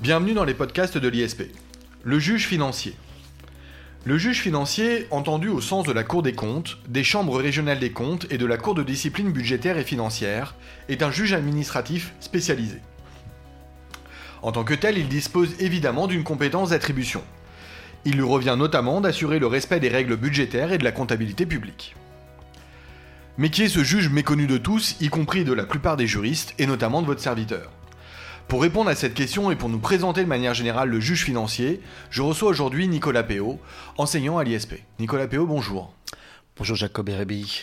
Bienvenue dans les podcasts de l'ISP. Le juge financier. Le juge financier, entendu au sens de la Cour des comptes, des chambres régionales des comptes et de la Cour de discipline budgétaire et financière, est un juge administratif spécialisé. En tant que tel, il dispose évidemment d'une compétence d'attribution. Il lui revient notamment d'assurer le respect des règles budgétaires et de la comptabilité publique. Mais qui est ce juge méconnu de tous, y compris de la plupart des juristes, et notamment de votre serviteur? Pour répondre à cette question et pour nous présenter de manière générale le juge financier, je reçois aujourd'hui Nicolas Péot, enseignant à l'ISP. Nicolas Péot, bonjour. Bonjour Jacob Erebi.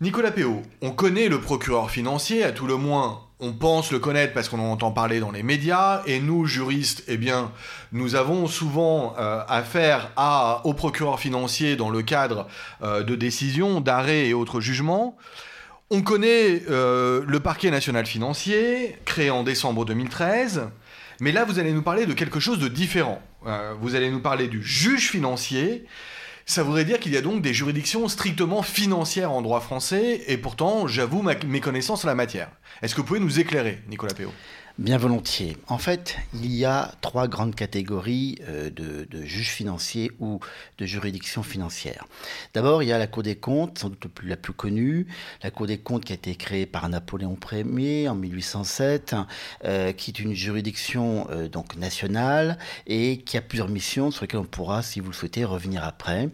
Nicolas Péot, on connaît le procureur financier, à tout le moins on pense le connaître parce qu'on en entend parler dans les médias, et nous, juristes, eh bien, nous avons souvent euh, affaire à, au procureur financier dans le cadre euh, de décisions, d'arrêts et autres jugements. On connaît euh, le parquet national financier, créé en décembre 2013, mais là, vous allez nous parler de quelque chose de différent. vous allez nous parler du juge financier, ça voudrait dire qu'il y a donc des juridictions strictement financières en droit français, et pourtant, j'avoue mes connaissances en la matière. Est-ce que vous pouvez nous éclairer, Nicolas Péot Bien volontiers. En fait, il y a trois grandes catégories euh, de, juges financiers ou de juridictions financières. D'abord, il y a la Cour des comptes, sans doute la plus connue, la Cour des comptes qui a été créée par Napoléon Ier en 1807, euh, qui est une juridiction euh, donc nationale et qui a plusieurs missions sur lesquelles on pourra, si vous le souhaitez, revenir après.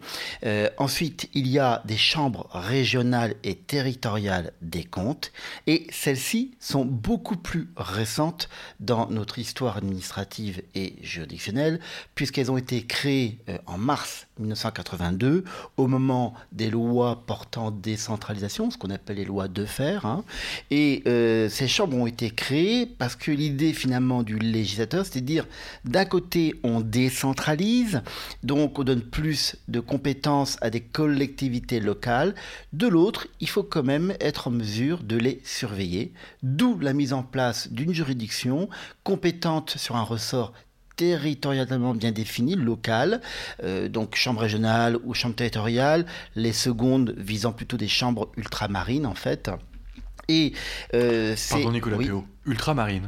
ensuite, il y a des chambres régionales et territoriales des comptes et celles-ci sont beaucoup plus récentes dans notre histoire administrative et juridictionnelle, puisqu'elles ont été créées euh, en mars 1982, au moment des lois portant décentralisation, ce qu'on appelle les lois de fer. Hein. Et euh, ces chambres ont été créées parce que l'idée finalement du législateur, c'est de dire, d'un côté, on décentralise, donc on donne plus de compétences à des collectivités locales, de l'autre, il faut quand même être en mesure de les surveiller, d'où la mise en place d'une juridiction compétente sur un ressort territorialement bien défini, local, euh, donc chambre régionale ou chambre territoriale, les secondes visant plutôt des chambres ultramarines en fait. Et euh, Pardon Nicolas oui. ultramarine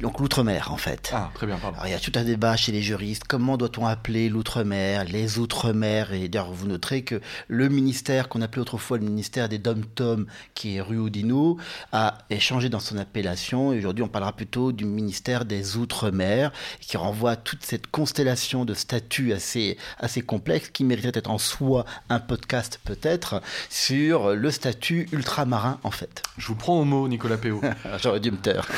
donc l'outre-mer en fait. Ah, très bien, pardon. Alors, il y a tout un débat chez les juristes. Comment doit-on appeler l'outre-mer, les outre-mer? Et d'ailleurs, vous noterez que le ministère qu'on appelait autrefois le ministère des Dom-Tom, qui est rue Oudinot, a changé dans son appellation. Et aujourd'hui, on parlera plutôt du ministère des outre-mer, qui renvoie à toute cette constellation de statuts assez, assez complexes, qui mériterait être en soi un podcast peut-être, sur le statut ultramarin en fait. Je vous prends au mot, Nicolas Péot. J'aurais dû me taire.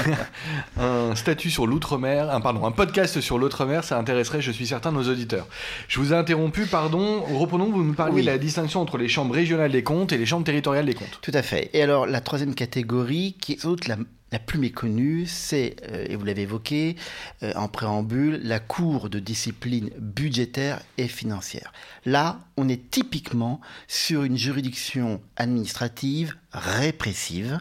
un statut sur l'outre-mer, un, pardon, un podcast sur l'outre-mer, ça intéresserait, je suis certain, nos auditeurs. Je vous ai interrompu, pardon. Reprenons, vous nous parliez de la distinction entre les chambres régionales des comptes et les chambres territoriales des comptes. Tout à fait. Et alors, la troisième catégorie, qui est sans doute la, plus méconnue, c'est, euh, et vous l'avez évoqué euh, en préambule, la Cour de discipline budgétaire et financière. Là, on est typiquement sur une juridiction administrative répressive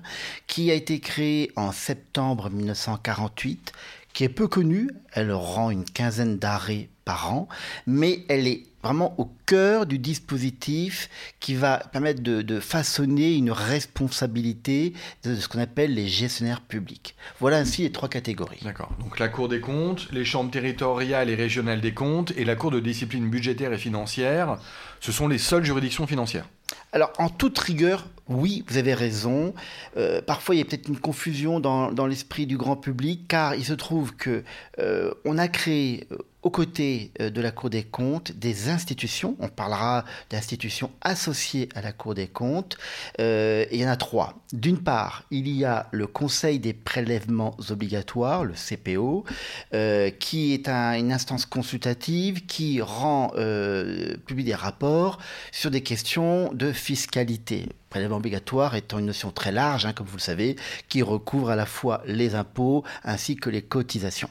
qui a été créée en septembre 1948, qui est peu connue, elle rend une quinzaine d'arrêts par an, mais elle est vraiment au cœur du dispositif qui va permettre de, façonner une responsabilité de, ce qu'on appelle les gestionnaires publics. Voilà ainsi les trois catégories. D'accord. Donc la Cour des comptes, les chambres territoriales et régionales des comptes et la Cour de discipline budgétaire et financière, ce sont les seules juridictions financières. Alors, en toute rigueur, oui, vous avez raison. Euh, parfois, il y a peut-être une confusion dans, l'esprit du grand public, car il se trouve que euh, on a créé euh, aux côtés de la Cour des comptes des institutions. On parlera d'institutions associées à la Cour des comptes. il y en a trois. D'une part, il y a le Conseil des prélèvements obligatoires, le CPO, qui est une instance consultative qui publie des rapports sur des questions de fiscalité prélèvement obligatoire étant une notion très large, hein, comme vous le savez, qui recouvre à la fois les impôts ainsi que les cotisations.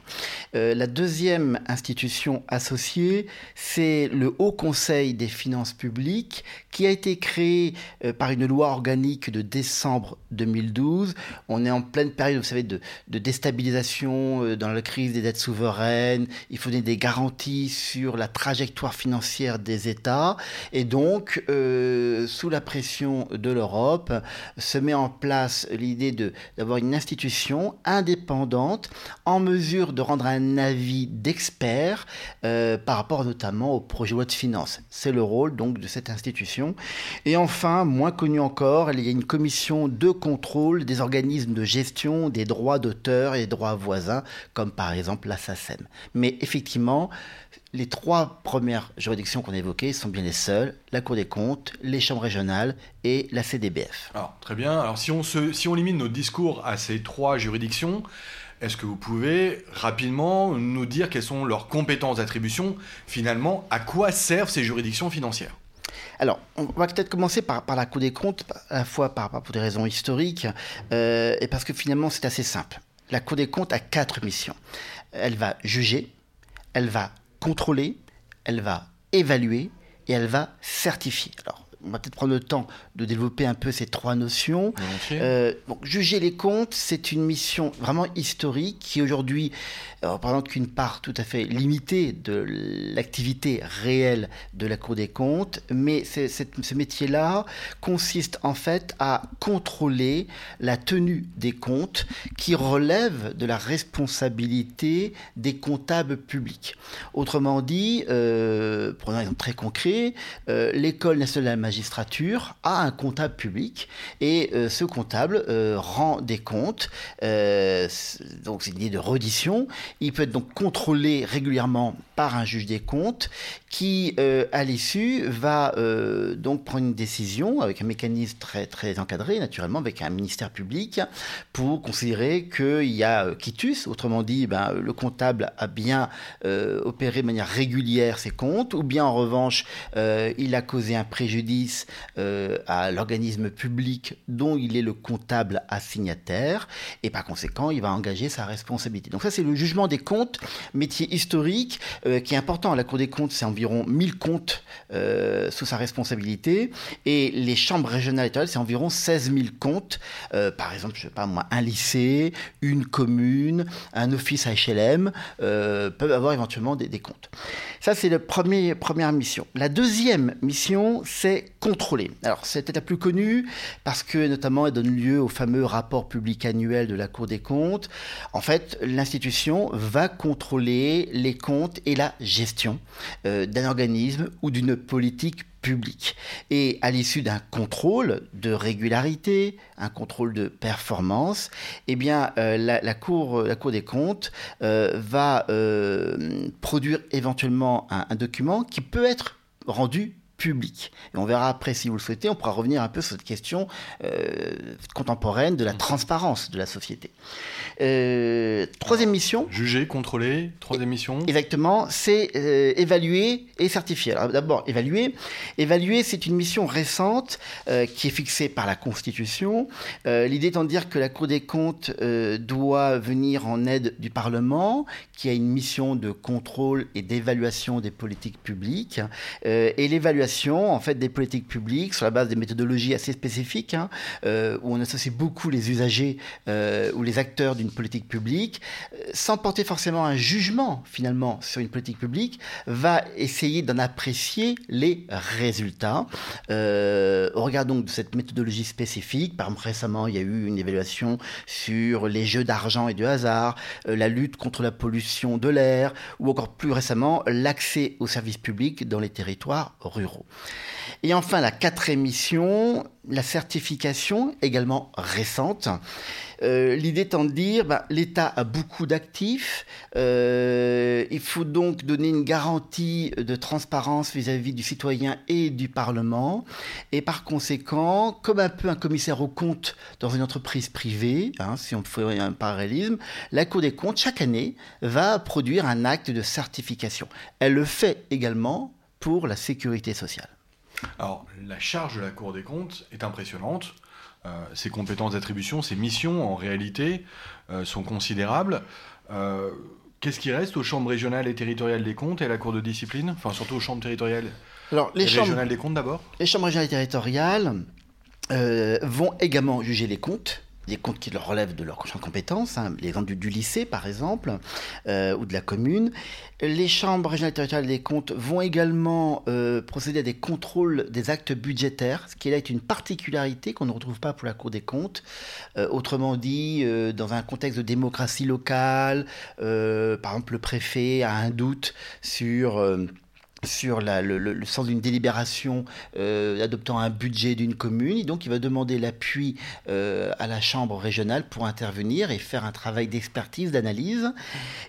Euh, la deuxième institution associée, c'est le Haut Conseil des finances publiques, qui a été créé euh, par une loi organique de décembre 2012. On est en pleine période, vous savez, de, déstabilisation euh, dans la crise des dettes souveraines. Il faut donner des garanties sur la trajectoire financière des États. Et donc, sous la pression de l'Europe se met en place l'idée d'avoir une institution indépendante en mesure de rendre un avis d'expert euh, par rapport notamment au projet de loi de finances. C'est le rôle donc de cette institution. Et enfin, moins connu encore, il y a une commission de contrôle des organismes de gestion des droits d'auteur et droits voisins, comme par exemple la SACEM. Mais effectivement, les trois premières juridictions qu'on a évoquées sont bien les seules, la Cour des comptes, les chambres régionales et la CDBF. Alors, très bien. Alors, si on, se, si on limite notre discours à ces trois juridictions, est-ce que vous pouvez rapidement nous dire quelles sont leurs compétences d'attribution Finalement, à quoi servent ces juridictions financières? Alors, on va peut-être commencer par, par, la Cour des comptes, à la fois par, pour des raisons historiques, euh, et parce que finalement c'est assez simple. La Cour des comptes a quatre missions. Elle va juger, elle va contrôler, elle va évaluer et elle va certifier. On va peut-être prendre le temps de développer un peu ces trois notions. Euh, juger les comptes, c'est une mission vraiment historique qui aujourd'hui représente qu'une part tout à fait limitée de l'activité réelle de la Cour des comptes, mais ce métier-là consiste en fait à contrôler la tenue des comptes qui relève de la responsabilité des comptables publics. Autrement dit, euh, prenons un exemple très concret, euh, l'école nationale de la magistrature a un comptable public et euh, ce comptable euh, rend des comptes, donc c'est une idée de reddition, il peut être donc contrôlé régulièrement par un juge des comptes qui, euh, à l'issue, va euh, donc prendre une décision avec un mécanisme très, très encadré, naturellement, avec un ministère public, pour considérer qu'il y a euh, quitus, autrement dit, ben, le comptable a bien opéré de manière régulière ses comptes, ou bien en revanche, il a causé un préjudice à l'organisme public dont il est le comptable assignataire, et par conséquent, il va engager sa responsabilité. Donc ça, c'est le jugement des comptes, métier historique, qui est important. La Cour des comptes, c'est environ 1000 comptes euh, sous sa responsabilité. Et les chambres régionales étoiles, c'est environ 16 000 comptes. Euh, par exemple, je sais pas moi, un lycée, une commune, un office HLM euh, peuvent avoir éventuellement des, comptes. Ça, c'est la première mission. La deuxième mission, c'est contrôler. Alors, c'est peut-être la plus connue parce que, notamment, elle donne lieu au fameux rapport public annuel de la Cour des comptes. En fait, l'institution va contrôler les comptes et la gestion euh, d'un organisme ou d'une politique publique. Et à l'issue d'un contrôle de régularité, un contrôle de performance, eh bien, euh, la, cour, la Cour des comptes euh, va produire éventuellement un, un document qui peut être rendu public. Et on verra après, si vous le souhaitez, on pourra revenir un peu sur cette question euh, contemporaine de la mmh. transparence de la société. Euh, troisième mission. Juger, contrôler, troisième mission. Exactement, c'est euh, évaluer et certifier. Alors d'abord, évaluer. Évaluer, c'est une mission récente qui est fixée par la Constitution. L'idée étant de dire que la Cour des comptes doit venir en aide du Parlement, qui a une mission de contrôle et d'évaluation des politiques publiques. et l'évaluation en fait des politiques publiques sur la base des méthodologies assez spécifiques, hein, euh, où on associe beaucoup les usagers euh, ou les acteurs d'une politique publique, euh, sans porter forcément un jugement finalement sur une politique publique, va essayer d'en apprécier les résultats. au regard donc de cette méthodologie spécifique, par exemple récemment il y a eu une évaluation sur les jeux d'argent et de hasard, la lutte contre la pollution de l'air, ou encore plus récemment l'accès aux services publics dans les territoires ruraux. Et enfin, la quatrième mission, la certification, également récente. Euh, l'idée étant de dire, bah, l'État a beaucoup d'actifs, euh, il faut donc donner une garantie de transparence vis-à-vis du citoyen et du Parlement, et par conséquent, comme un peu un commissaire aux comptes dans une entreprise privée, hein, si on fait un parallélisme, la Cour des comptes, chaque année, va produire un acte de certification. Elle le fait également pour la sécurité sociale. Alors, la charge de la Cour des comptes est impressionnante. Euh, ses compétences d'attribution, ses missions, en réalité, euh, sont considérables. Euh, qu'est-ce qui reste aux chambres régionales et territoriales des comptes et à la Cour de discipline? Enfin, surtout aux chambres territoriales Alors, les et chambres, régionales des comptes d'abord Les chambres régionales et territoriales vont également juger les comptes des comptes qui relèvent de leur champ de compétences, hein, l'exemple du, lycée par exemple, euh, ou de la commune. Les chambres régionales territoriales des comptes vont également euh, procéder à des contrôles des actes budgétaires, ce qui est une particularité qu'on ne retrouve pas pour la Cour des comptes. Euh, autrement dit, dans un contexte de démocratie locale, par exemple le préfet a un doute sur sur le, sens d'une délibération euh, adoptant un budget d'une commune. Il va demander l'appui euh, à la Chambre régionale pour intervenir et faire un travail d'expertise, d'analyse.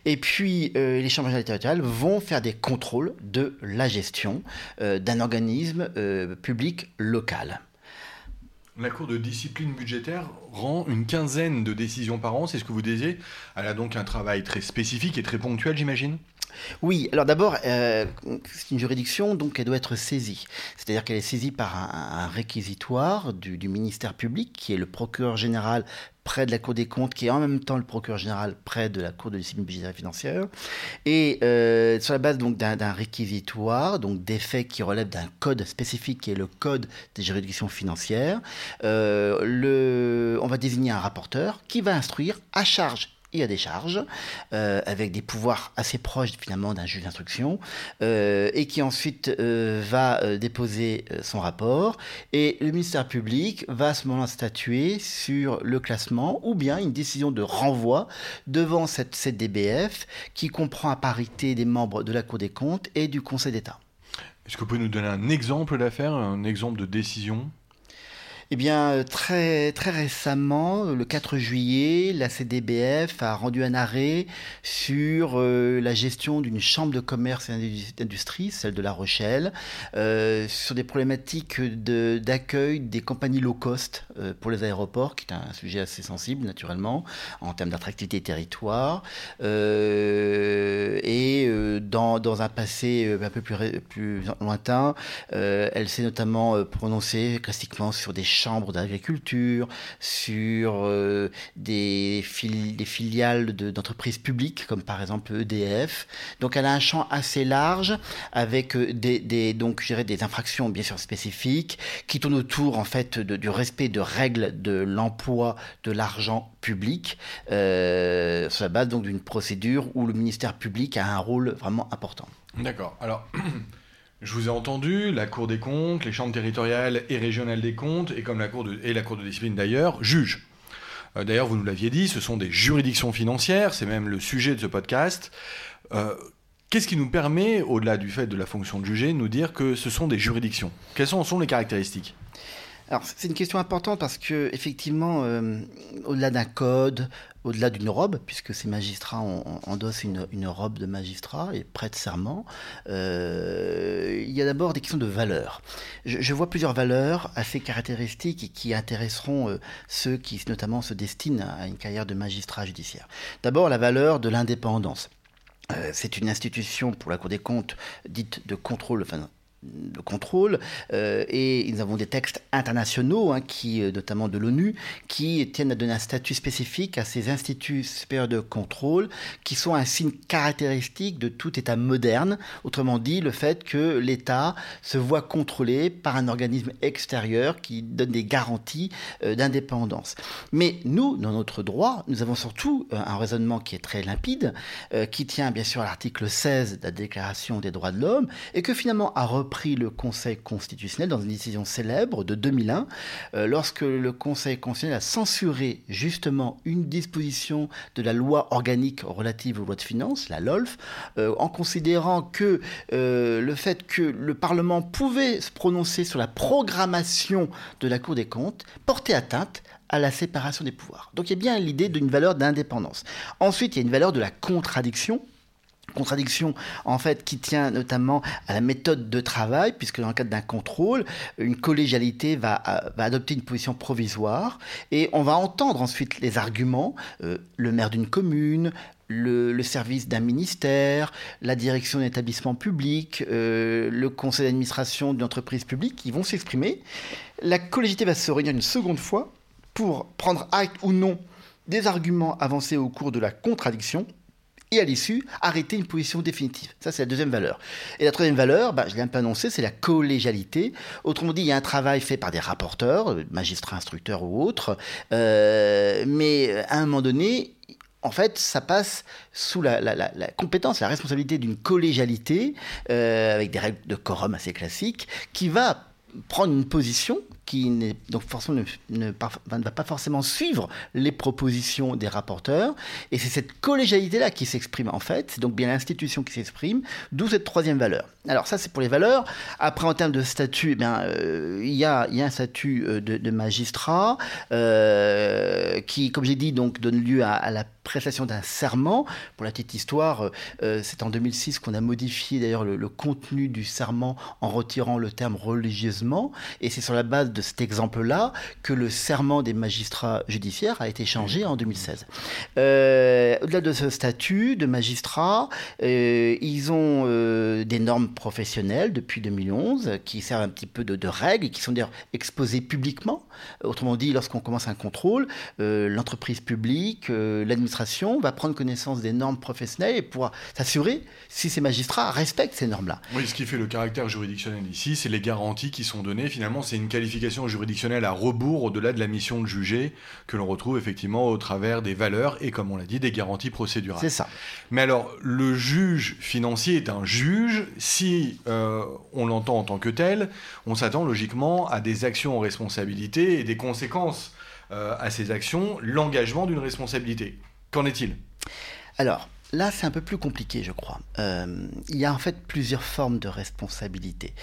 Et puis, euh, les chambres régionales territoriales vont faire des contrôles de la gestion d'un organisme public local. La Cour de discipline budgétaire rend une quinzaine de décisions par an, c'est ce que vous disiez. Elle a donc un travail très spécifique et très ponctuel, j'imagine? Oui, alors d'abord, euh, c'est une juridiction, donc elle doit être saisie. C'est-à-dire qu'elle est saisie par un, réquisitoire du, ministère public, qui est le procureur général près de la Cour des comptes, qui est en même temps le procureur général près de la Cour de discipline budgétaire et financière, et euh, sur la base donc d'un réquisitoire, donc des faits qui relèvent d'un code spécifique qui est le code des juridictions financières, euh, on va désigner un rapporteur qui va instruire à charge il y a des charges, euh, avec des pouvoirs assez proches finalement d'un juge d'instruction, euh, et qui ensuite euh, va déposer son rapport, et le ministère public va à ce moment-là statuer sur le classement, ou bien une décision de renvoi devant cette CDBF, qui comprend à parité des membres de la Cour des comptes et du Conseil d'État. Est-ce que vous pouvez nous donner un exemple d'affaire, un exemple de décision? Eh bien, euh, très, très récemment, le 4 juillet, la CDBF a rendu un arrêt sur euh, la gestion d'une chambre de commerce et d'industrie, celle de La Rochelle, euh, sur des problématiques d'accueil des compagnies low cost pour les aéroports, qui est un sujet assez sensible, naturellement, en termes d'attractivité territoire. et dans, dans, un passé un peu plus, plus lointain, elle s'est notamment prononcée classiquement sur des chambres d'agriculture, sur euh, des, des, filiales d'entreprises publiques, comme par exemple EDF. Donc elle a un champ assez large, avec euh, des, donc, des infractions bien sûr spécifiques, qui tournent autour en fait du respect de règles de l'emploi de l'argent public, euh, sur la base d'une procédure où le ministère public a un rôle vraiment important. D'accord. Alors, Je vous ai entendu, la Cour des comptes, les chambres territoriales et régionales des comptes, et comme la Cour de, et la Cour de discipline d'ailleurs, jugent. Euh, d'ailleurs, vous nous l'aviez dit, ce sont des juridictions financières, c'est même le sujet de ce podcast. Euh, qu'est-ce qui nous permet, au-delà du fait de la fonction de juger, de nous dire que ce sont des juridictions? Quelles sont, sont les caractéristiques? Alors c'est une question importante parce que effectivement, euh, au-delà d'un code, au-delà d'une robe, puisque ces magistrats endossent une, robe de magistrat et prêtent serment, euh, il y a d'abord des questions de valeur. Je, vois plusieurs valeurs assez caractéristiques qui intéresseront euh, ceux qui notamment se destinent à une carrière de magistrat judiciaire. D'abord la valeur de l'indépendance. c'est une institution pour la Cour des comptes dite de contrôle, enfin de contrôle euh, et nous avons des textes internationaux hein, qui euh, notamment de l'ONU qui tiennent à donner un statut spécifique à ces instituts supérieurs de contrôle qui sont un signe caractéristique de tout État moderne. Autrement dit le fait que l'État se voit contrôlé par un organisme extérieur qui donne des garanties euh, d'indépendance. Mais nous dans notre droit nous avons surtout un raisonnement qui est très limpide qui tient bien sûr à l'article 16 de la déclaration des droits de l'homme et que finalement à pris le Conseil constitutionnel dans une décision célèbre de 2001, euh, lorsque le Conseil constitutionnel a censuré justement une disposition de la loi organique relative aux lois de finances, la LOLF, euh, en considérant que euh, le fait que le Parlement pouvait se prononcer sur la programmation de la Cour des comptes portait atteinte à la séparation des pouvoirs. Donc il y a bien l'idée d'une valeur d'indépendance. Ensuite, il y a une valeur de la contradiction contradiction en fait qui tient notamment à la méthode de travail puisque dans le cadre d'un contrôle une collégialité va, va, adopter une position provisoire et on va entendre ensuite les arguments euh, le maire d'une commune le, service d'un ministère, la direction d'un établissement public, euh, le conseil d'administration d'une entreprise publique qui vont s'exprimer. La collégialité va se réunir une seconde fois pour prendre acte ou non des arguments avancés au cours de la contradiction et à l'issue, arrêter une position définitive. Ça, c'est la deuxième valeur. Et la troisième valeur, bah, je l'ai un peu annoncé, c'est la collégialité. Autrement dit, il y a un travail fait par des rapporteurs, euh, magistrats, instructeurs ou autres, euh, mais à un moment donné, en fait, ça passe sous la, compétence, la responsabilité d'une collégialité, euh, avec des règles de quorum assez classiques, qui va prendre une position qui donc forcément ne, ne, va pas forcément suivre les propositions des rapporteurs. Et c'est cette collégialité-là qui s'exprime en fait. C'est donc bien l'institution qui s'exprime, d'où cette troisième valeur. Alors ça, c'est pour les valeurs. Après, en termes de statut, eh euh, il, y a, y, a, un statut euh, de, magistrat euh, qui, comme j'ai dit, donc donne lieu à, la prestation d'un serment. Pour la petite histoire, c'est en 2006 qu'on a modifié d'ailleurs le, le, contenu du serment en retirant le terme religieusement. Et c'est sur la base cet exemple-là que le serment des magistrats judiciaires a été changé en 2016. Au-delà de ce statut de magistrat, ils ont des normes professionnels depuis 2011 qui servent un petit peu de, règles qui sont d'ailleurs exposées publiquement. Autrement dit, lorsqu'on commence un contrôle, euh, l'entreprise publique, euh, l'administration va prendre connaissance des normes professionnelles et pouvoir s'assurer si ces magistrats respectent ces normes-là. Oui, ce qui fait le caractère juridictionnel ici, c'est les garanties qui sont données. Finalement, c'est une qualification juridictionnelle à rebours au-delà de la mission de juger que l'on retrouve effectivement au travers des valeurs et, comme on l'a dit, des garanties C'est ça. Mais alors, le juge financier est un juge si euh, on l'entend en tant que tel, on s'attend logiquement à des actions en responsabilité et des conséquences euh, à ces actions, l'engagement d'une responsabilité. Qu'en est-il? Alors, là, c'est un peu plus compliqué, je crois. Euh, il y a en fait plusieurs formes de responsabilité.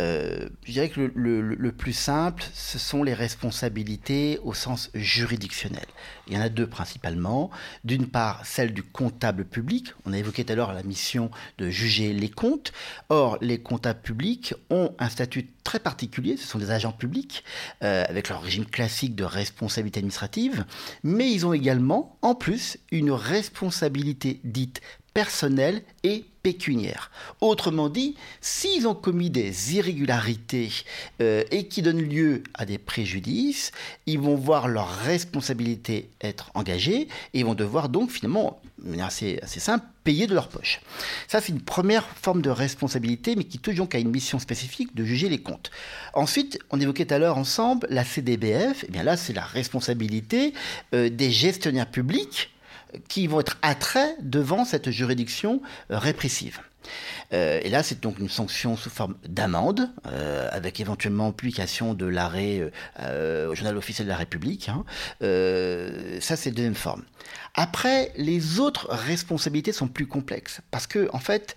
Euh, je dirais que le, plus simple, ce sont les responsabilités au sens juridictionnel. Il y en a deux principalement. D'une part, celle du comptable public. On a évoqué tout à l'heure la mission de juger les comptes. Or, les comptables publics ont un statut très particulier. Ce sont des agents publics euh, avec leur régime classique de responsabilité administrative. Mais ils ont également, en plus, une responsabilité dite personnelle et pécuniaire. Autrement dit, s'ils ont commis des irrégularités euh, et qui donnent lieu à des préjudices, ils vont voir leur responsabilité être engagée et vont devoir donc finalement, de manière assez, assez simple, payer de leur poche. Ça, c'est une première forme de responsabilité, mais qui touche donc à une mission spécifique de juger les comptes. Ensuite, on évoquait tout à l'heure ensemble la CDBF. Et eh bien là, c'est la responsabilité euh, des gestionnaires publics qui vont être attraits devant cette juridiction euh, répressive. Euh, et là, c'est donc une sanction sous forme d'amende, euh, avec éventuellement publication de l'arrêt au journal officiel de la République. Hein. ça, c'est deuxième forme. Après, les autres responsabilités sont plus complexes, parce que, en fait,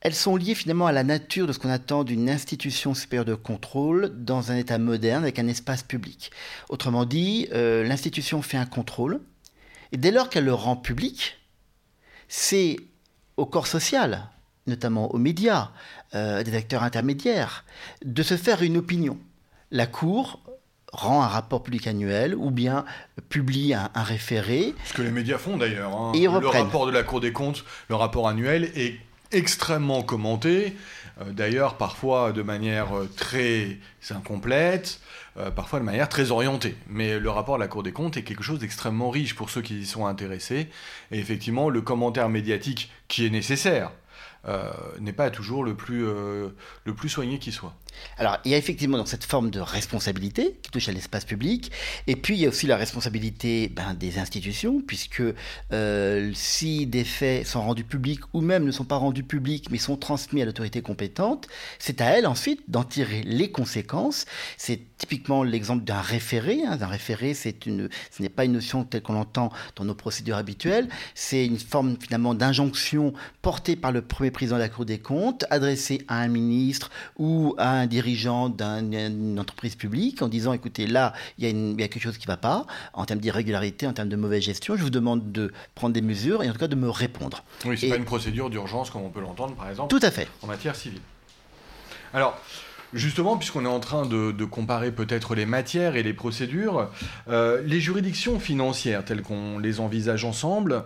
elles sont liées finalement à la nature de ce qu'on attend d'une institution supérieure de contrôle dans un État moderne avec un espace public. Autrement dit, l'institution fait un contrôle, et dès lors qu'elle le rend public, c'est au corps social, notamment aux médias, euh, des acteurs intermédiaires, de se faire une opinion. La Cour rend un rapport public annuel ou bien publie un, référé. Ce que les médias font d'ailleurs. Hein. Le rapport de la Cour des comptes, le rapport annuel est extrêmement commenté, d'ailleurs parfois de manière euh, très incomplète, euh, parfois de manière très orientée. Mais le rapport à la Cour des comptes est quelque chose d'extrêmement riche pour ceux qui y sont intéressés. Et effectivement, le commentaire médiatique qui est nécessaire n'est pas toujours le plus soigné qui soit. Alors, il y a effectivement cette forme de responsabilité qui touche à l'espace public, et puis il y a aussi la responsabilité ben, des institutions, puisque euh, si des faits sont rendus publics ou même ne sont pas rendus publics mais sont transmis à l'autorité compétente, c'est à elle ensuite d'en tirer les conséquences. C'est typiquement l'exemple d'un référé. Hein. Un référé, ce n'est pas une notion telle qu'on l'entend dans nos procédures habituelles. C'est une forme finalement d'injonction portée par le premier président de la Cour des comptes, adressée à un ministre ou à un dirigeant d'une entreprise publique en disant écoutez, là, il y, a quelque chose qui ne va pas en termes d'irrégularité, en termes de mauvaise gestion. Je vous demande de prendre des mesures et en tout cas de me répondre. Oui, ce n'est pas une procédure d'urgence comme on peut l'entendre par exemple. Tout à fait. En matière civile. Alors, Justement, puisqu'on est en train de, comparer peut-être les matières et les procédures, euh, les juridictions financières telles qu'on les envisage ensemble,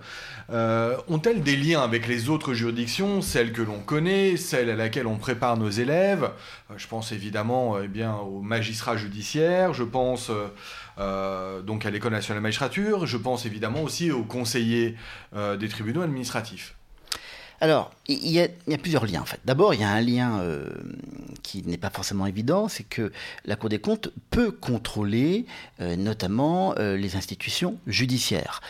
euh, ont-elles des liens avec les autres juridictions, celles que l'on connaît, celles à laquelle on prépare nos élèves? Euh, Je pense évidemment eh aux magistrats judiciaires, je pense donc à l'École nationale de magistrature, je pense évidemment aussi aux conseillers des tribunaux administratifs. Alors, il y, a, plusieurs liens en fait. D'abord, il y a un lien euh, qui n'est pas forcément évident, c'est que la Cour des comptes peut contrôler euh, notamment euh, les institutions judiciaires.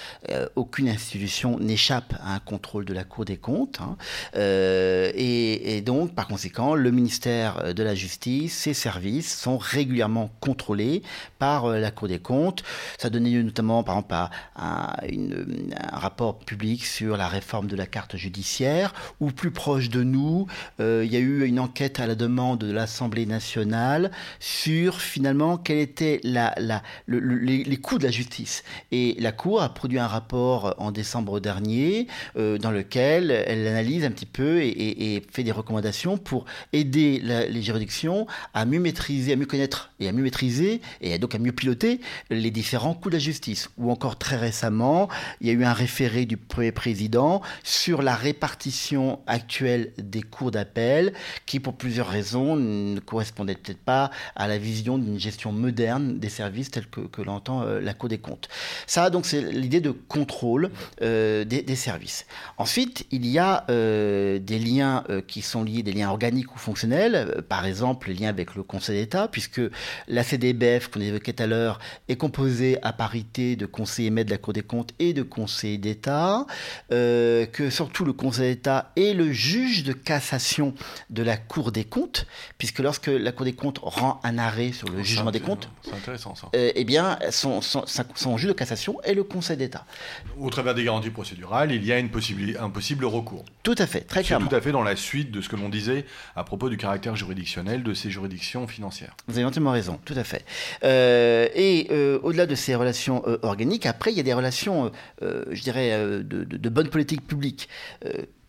aucune institution n'échappe à un contrôle de la Cour des comptes. Hein. Et, donc, par conséquent, le ministère de la Justice, ses services sont régulièrement contrôlés par la Cour des comptes. Ça donné lieu notamment, par exemple, à, un rapport public sur la réforme de la carte judiciaire ou plus proche de nous, euh, il y a eu une enquête à la demande de l'Assemblée nationale sur finalement quels étaient les, coûts de la justice. Et la Cour a produit un rapport en décembre dernier euh, dans lequel elle analyse un petit peu et, fait des recommandations pour aider les juridictions à mieux maîtriser, à mieux connaître et à mieux maîtriser et donc à mieux piloter les différents coûts de la justice. Ou encore très récemment, il y a eu un référé du Premier président sur la répartition actuelle des cours d'appel qui, pour plusieurs raisons, ne correspondait peut-être pas à la vision d'une gestion moderne des services telle que, l'entend euh, la Cour des comptes. Ça, donc, c'est l'idée de contrôle euh, des, services. Ensuite, il y a euh, des liens qui sont liés, des liens organiques ou fonctionnels, par exemple, les liens avec le Conseil d'État, puisque la CDBF, qu'on évoquait tout à l'heure, est composée à parité de conseillers maîtres de la Cour des comptes et de conseillers d'État, que surtout le Conseil d'État et le juge de cassation de la Cour des comptes, puisque lorsque la Cour des comptes rend un arrêt sur le jugement des comptes, c'est intéressant ça. Euh, eh bien, son, son, juge de cassation est le Conseil d'État. Au travers des garanties procédurales, il y a une un possible recours. Tout à fait, très clairement. tout à fait dans la suite de ce que l'on disait à propos du caractère juridictionnel de ces juridictions financières. Vous avez entièrement raison, tout à fait. Euh, et euh, au-delà de ces relations organiques, après, il y a des relations, je dirais, de, de, de bonne politique publique.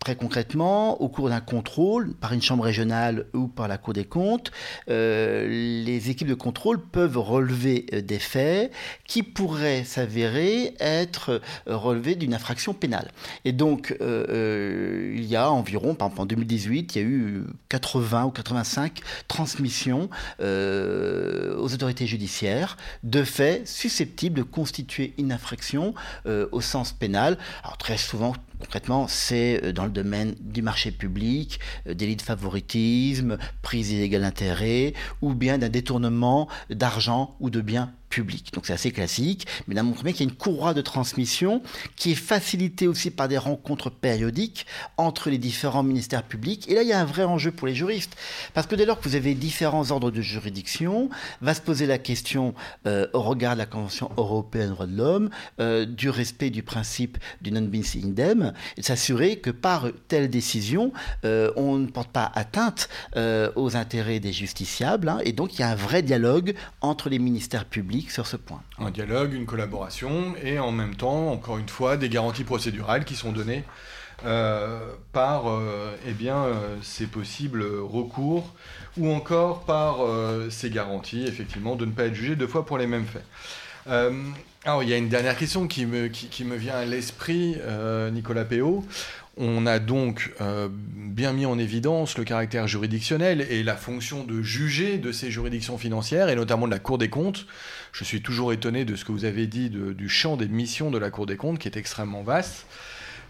Très concrètement, au cours d'un contrôle par une chambre régionale ou par la Cour des comptes, euh, les équipes de contrôle peuvent relever euh, des faits qui pourraient s'avérer être euh, relevés d'une infraction pénale. Et donc, il y a environ, par exemple en 2018, il y a eu 80 ou 85 transmissions aux autorités judiciaires de faits susceptibles de constituer une infraction au sens pénal. Alors très souvent, concrètement, c'est dans le domaine du marché public, euh, délit de favoritisme, prise illégale d'intérêt, ou bien d'un détournement d'argent ou de biens public. Donc c'est assez classique, mais là, montre bien qu'il y a une courroie de transmission qui est facilitée aussi par des rencontres périodiques entre les différents ministères publics. Et là, il y a un vrai enjeu pour les juristes, parce que dès lors que vous avez différents ordres de juridiction, va se poser la question, euh, au regard de la Convention européenne des droits de l'homme, euh, du respect du principe du non bis idem, et de s'assurer que par telle décision, euh, on ne porte pas atteinte aux intérêts des justiciables, hein. et donc il y a un vrai dialogue entre les ministères publics sur ce point. Un dialogue, une collaboration et en même temps, encore une fois, des garanties procédurales qui sont données euh, par euh, eh bien, euh, ces possibles recours ou encore par ces garanties, effectivement, de ne pas être jugé deux fois pour les mêmes faits. alors, il y a une dernière question qui me, qui me vient à l'esprit, Nicolas Péot. On a donc bien mis en évidence le caractère juridictionnel et la fonction de juger de ces juridictions financières, et notamment de la Cour des comptes. Je suis toujours étonné de ce que vous avez dit du champ des missions de la Cour des comptes, qui est extrêmement vaste.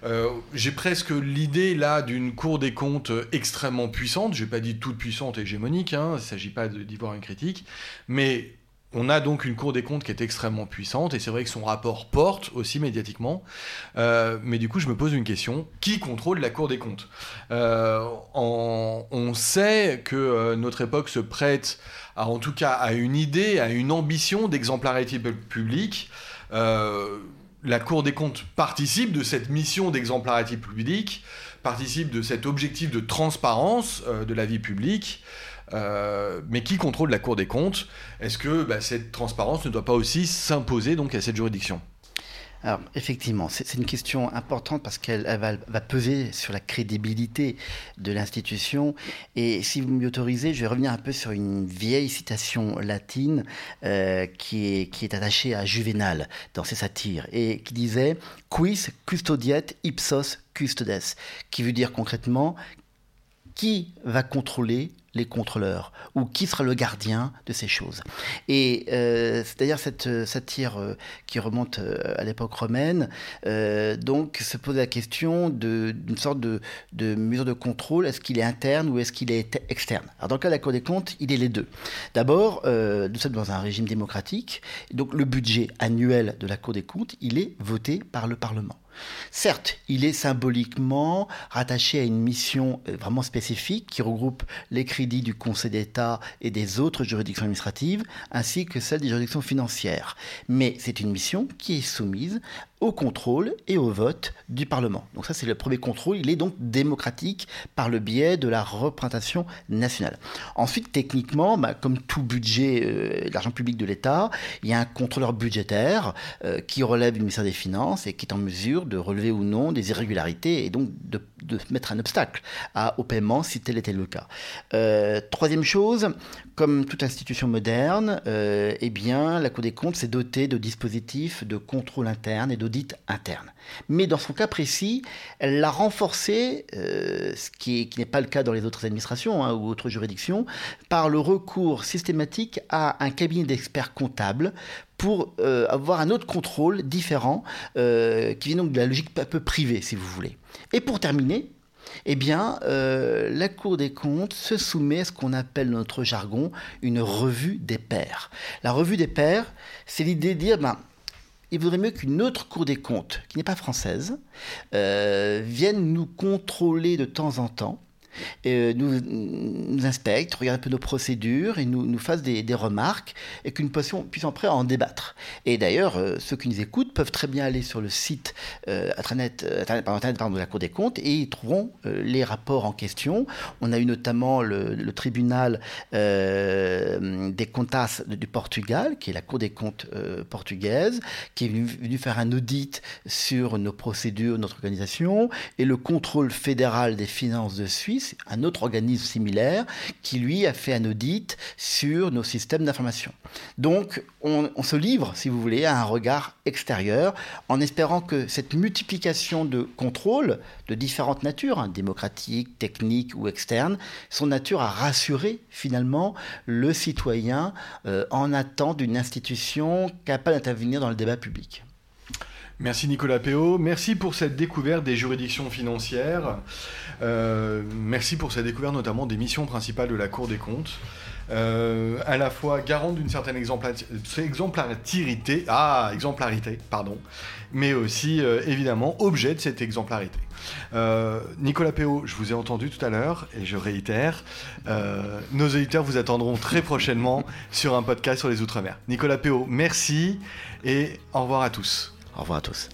Euh, j'ai presque l'idée là d'une Cour des comptes extrêmement puissante. Je n'ai pas dit toute puissante et hégémonique, hein, il ne s'agit pas d'y voir une critique, mais on a donc une Cour des comptes qui est extrêmement puissante, et c'est vrai que son rapport porte aussi médiatiquement. Euh, mais du coup, je me pose une question qui contrôle la Cour des comptes? Euh, On sait que notre époque se prête, en tout cas, à une idée, à une ambition d'exemplarité publique. la Cour des comptes participe de cette mission d'exemplarité publique, participe de cet objectif de transparence de la vie publique. Euh, mais qui contrôle la Cour des comptes Est-ce que bah, cette transparence ne doit pas aussi s'imposer donc à cette juridiction? Alors, effectivement, c'est une question importante parce qu'elle va, peser sur la crédibilité de l'institution. Et si vous m'y autorisez, je vais revenir un peu sur une vieille citation latine euh, qui, est, qui est attachée à Juvénal dans ses satires et qui disait Quis custodiet ipsos custodes, qui veut dire concrètement qui va contrôler les contrôleurs ou qui sera le gardien de ces choses. Et euh, c'est d'ailleurs cette euh, satire euh, qui remonte à l'époque romaine, donc se pose la question d'une sorte de, de, mesure de contrôle, est-ce qu'il est interne ou est-ce qu'il est externe? Alors dans le cas de la Cour des comptes, il est les deux. D'abord, nous sommes dans un régime démocratique, donc le budget annuel de la Cour des comptes, il est voté par le Parlement. Certes, il est symboliquement rattaché à une mission vraiment spécifique qui regroupe les du Conseil d'État et des autres juridictions administratives, ainsi que celle des juridictions financières. Mais c'est une mission qui est soumise au contrôle et au vote du Parlement. Donc ça, c'est le premier contrôle. Il est donc démocratique par le biais de la représentation nationale. Ensuite, techniquement, bah, comme tout budget euh, d'argent public de l'État, il y a un contrôleur budgétaire euh, qui relève du ministère des Finances et qui est en mesure de relever ou non des irrégularités et donc de, mettre un obstacle au paiement si tel était le cas. Euh, troisième chose, comme toute institution moderne, eh bien, la Cour des comptes s'est dotée de dispositifs de contrôle interne et de dite interne. Mais dans son cas précis, elle l'a renforcé, euh, ce qui n'est pas le cas dans les autres administrations hein, ou autres juridictions, par le recours systématique à un cabinet d'experts comptables pour euh, avoir un autre contrôle différent, euh, qui vient donc de la logique un peu privée, si vous voulez. Et pour terminer, eh bien, la Cour des comptes se soumet à ce qu'on appelle dans notre jargon une revue des pairs. La revue des pairs, c'est l'idée de dire, ben, il vaudrait mieux qu'une autre Cour des comptes, qui n'est pas française, euh, vienne nous contrôler de temps en temps euh, nous, nous inspecte, regarde un peu nos procédures et nous, nous fasse des, remarques et qu'une nous puisse en en débattre. Et d'ailleurs, euh, ceux qui nous écoutent peuvent très bien aller sur le site euh, internet, internet, de la Cour des comptes et ils trouveront les rapports en question. On a eu notamment le, tribunal des comptas du Portugal, qui est la Cour des comptes portugaise, qui est venu, faire un audit sur nos procédures, notre organisation, et le contrôle fédéral des finances de Suisse un autre organisme similaire, qui lui a fait un audit sur nos systèmes d'information. Donc, on, se livre, si vous voulez, à un regard extérieur, en espérant que cette multiplication de contrôles de différentes natures, hein, démocratiques, techniques ou externes, sont nature à rassurer finalement le citoyen euh, en attente d'une institution capable d'intervenir dans le débat public. Merci Nicolas Péot. Merci pour cette découverte des juridictions financières. Euh, merci pour cette découverte notamment des missions principales de la Cour des comptes. Euh, à la fois garante d'une certaine exemplarité, ah, exemplarité, pardon, mais aussi euh, évidemment objet de cette exemplarité. Nicolas Péot, je vous ai entendu tout à l'heure et je réitère, nos éditeurs vous attendront très prochainement sur un podcast sur les Outre-mer. Nicolas Péot, merci et au revoir à tous. Au revoir à tous.